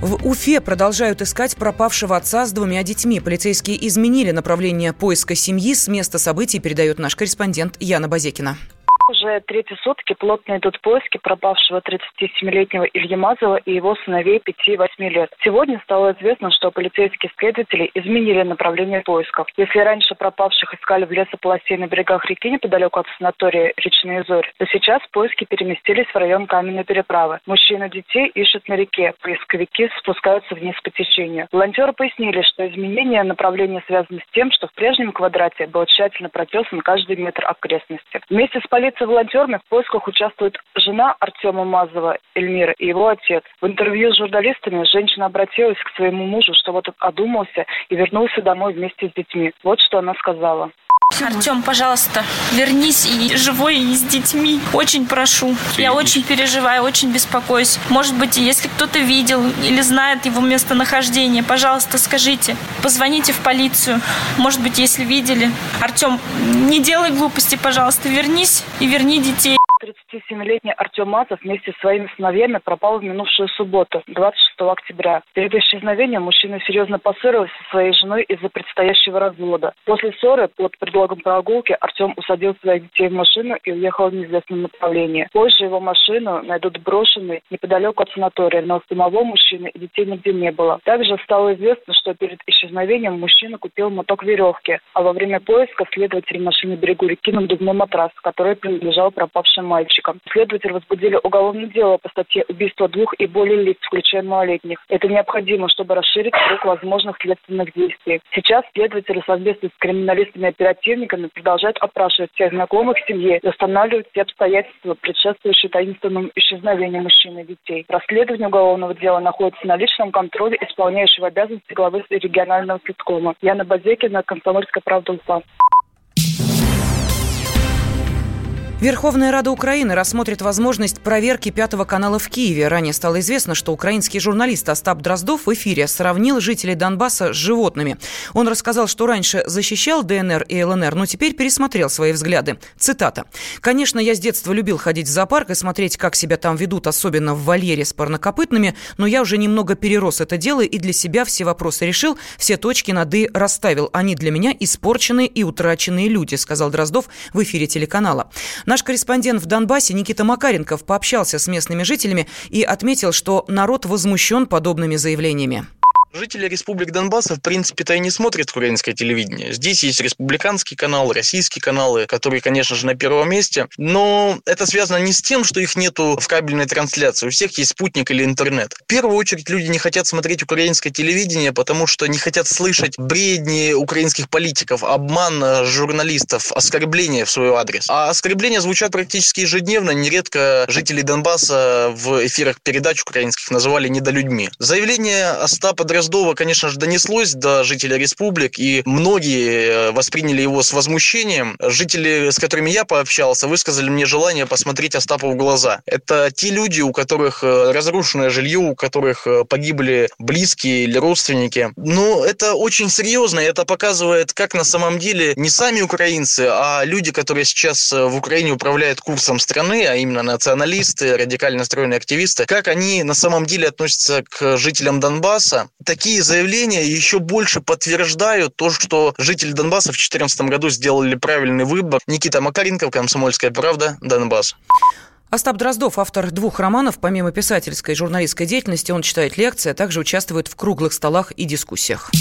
В Уфе продолжают искать пропавшего отца с двумя детьми. Полицейские изменили направление поиска семьи. С места событий передает наш корреспондент Яна Базекина. Уже третьи сутки плотно идут поиски пропавшего 37-летнего Ильи Мазова и его сыновей 5-8 лет. Сегодня стало известно, что полицейские следователи изменили направление поисков. Если раньше пропавших искали в лесополосе на берегах реки неподалеку от санатория «Речные зори», то сейчас поиски переместились в район Каменной переправы. Мужчины детей ищут на реке. Поисковики спускаются вниз по течению. Волонтеры пояснили, что изменение направления связано с тем, что в прежнем квадрате был тщательно протесан каждый метр окрестности. Вместе с полицией с волонтерами в поисках участвует жена Артема Мазова Эльмира и его отец. В интервью с журналистами женщина обратилась к своему мужу, чтобы тот одумался и вернулся домой вместе с детьми. Вот что она сказала. Артем, пожалуйста, вернись и живой, и с детьми. Очень прошу. Я очень переживаю, очень беспокоюсь. Может быть, если кто-то видел или знает его местонахождение, пожалуйста, скажите. Позвоните в полицию. Может быть, если видели. Артем, не делай глупости, пожалуйста, вернись и верни детей. 37-летний Артем Мазов вместе с своими сыновьями пропал в минувшую субботу, 26 октября. Перед исчезновением мужчина серьезно поссорился со своей женой из-за предстоящего развода. После ссоры под предлогом прогулки Артем усадил своих детей в машину и уехал в неизвестном направлении. Позже его машину найдут брошенной неподалеку от санатория, но самого мужчины и детей нигде не было. Также стало известно, что перед исчезновением мужчина купил моток веревки, а во время поиска следователи нашли на берегу реки надувной матрас, который принадлежал пропавшим мальчикам. Следователи возбудили уголовное дело по статье убийства двух и более лиц, включая малолетних. Это необходимо, чтобы расширить круг возможных следственных действий. Сейчас следователи совместно с криминалистами-оперативниками продолжают опрашивать всех знакомых семьи и устанавливать все обстоятельства, предшествующие таинственному исчезновению мужчин и детей. Расследование уголовного дела находится на личном контроле исполняющего обязанности главы регионального следкома. Яна Базекина, Комсомольская правда, Уфа. Верховная Рада Украины рассмотрит возможность проверки Пятого канала в Киеве. Ранее стало известно, что украинский журналист Остап Дроздов в эфире сравнил жителей Донбасса с животными. Он рассказал, что раньше защищал ДНР и ЛНР, но теперь пересмотрел свои взгляды. Цитата. «Конечно, я с детства любил ходить в зоопарк и смотреть, как себя там ведут, особенно в вольере с парнокопытными, но я уже немного перерос это дело и для себя все вопросы решил, все точки над «и» расставил. Они для меня испорченные и утраченные люди», сказал Дроздов в эфире телеканала. Наш корреспондент в Донбассе Никита Макаренков пообщался с местными жителями и отметил, что народ возмущен подобными заявлениями. Жители республик Донбасса, в принципе-то и не смотрят украинское телевидение. Здесь есть республиканский канал, российские каналы, которые, конечно же, на первом месте. Но это связано не с тем, что их нету в кабельной трансляции. У всех есть спутник или интернет. В первую очередь люди не хотят смотреть украинское телевидение, потому что не хотят слышать бредни украинских политиков, обман журналистов, оскорбления в свой адрес. А оскорбления звучат практически ежедневно. Нередко жители Донбасса в эфирах передач украинских называли недолюдьми. Заявление Остапа Дроздова, конечно же, донеслось до жителей республик, и многие э, восприняли его с возмущением. Жители, с которыми я пообщался, высказали мне желание посмотреть Остапу в глаза. Это те люди, у которых э, разрушенное жилье, у которых э, погибли близкие или родственники. Но это очень серьезно, и это показывает, как на самом деле не сами украинцы, а люди, которые сейчас в Украине управляют курсом страны, а именно националисты, радикально настроенные активисты, как они на самом деле относятся к жителям Донбасса такие заявления еще больше подтверждают то, что жители Донбасса в 2014 году сделали правильный выбор. Никита Макаренков, «Комсомольская правда», Донбасс. Остап Дроздов, автор двух романов, помимо писательской и журналистской деятельности, он читает лекции, а также участвует в круглых столах и дискуссиях.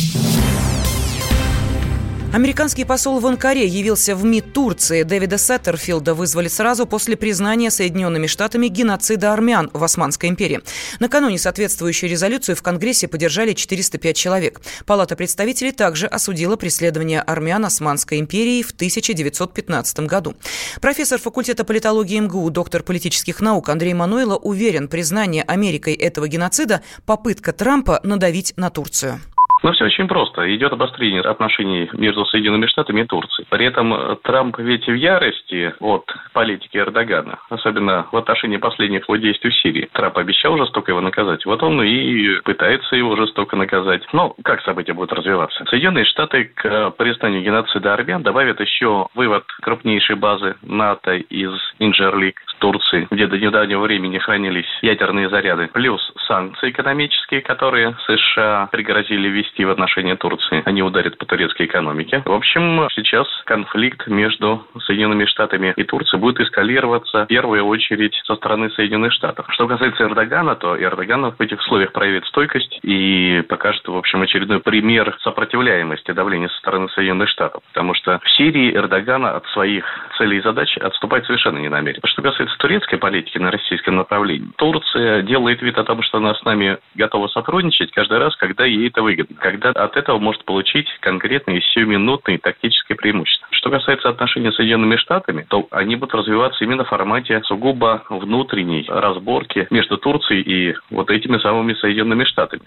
Американский посол в Анкаре явился в МИД Турции. Дэвида Сеттерфилда вызвали сразу после признания Соединенными Штатами геноцида армян в Османской империи. Накануне соответствующую резолюцию в Конгрессе поддержали 405 человек. Палата представителей также осудила преследование армян Османской империи в 1915 году. Профессор факультета политологии МГУ, доктор политических наук Андрей Мануйло уверен, признание Америкой этого геноцида – попытка Трампа надавить на Турцию. Ну, все очень просто. Идет обострение отношений между Соединенными Штатами и Турцией. При этом э, Трамп ведь в ярости от политики Эрдогана, особенно в отношении последних его действий в Сирии. Трамп обещал жестоко его наказать. Вот он и пытается его жестоко наказать. Но как события будут развиваться? Соединенные Штаты к признанию геноцида армян добавят еще вывод крупнейшей базы НАТО из Инджерлик Турции, где до недавнего времени хранились ядерные заряды, плюс санкции экономические, которые США пригрозили ввести в отношении Турции. Они ударят по турецкой экономике. В общем, сейчас конфликт между Соединенными Штатами и Турцией будет эскалироваться в первую очередь со стороны Соединенных Штатов. Что касается Эрдогана, то Эрдоган в этих условиях проявит стойкость и покажет, в общем, очередной пример сопротивляемости давления со стороны Соединенных Штатов. Потому что в Сирии Эрдогана от своих целей и задач отступать совершенно не намерен. Что касается турецкой политики на российском направлении, Турция делает вид о том, что она с нами готова сотрудничать каждый раз, когда ей это выгодно. Когда от этого может получить конкретные сиюминутные тактические преимущества. Что касается отношений с Соединенными Штатами, то они будут развиваться именно в формате сугубо внутренней разборки между Турцией и вот этими самыми Соединенными Штатами.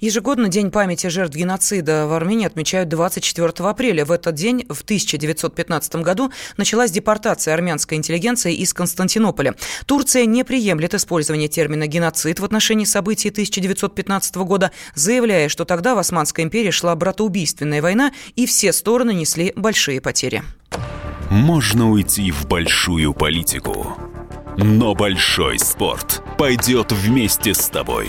Ежегодно День памяти жертв геноцида в Армении отмечают 24 апреля. В этот день, в 1915 году, началась депортация армянской интеллигенции из Константинополя. Турция не приемлет использование термина «геноцид» в отношении событий 1915 года, заявляя, что тогда в Османской империи шла братоубийственная война, и все стороны несли большие потери. Можно уйти в большую политику, но большой спорт пойдет вместе с тобой.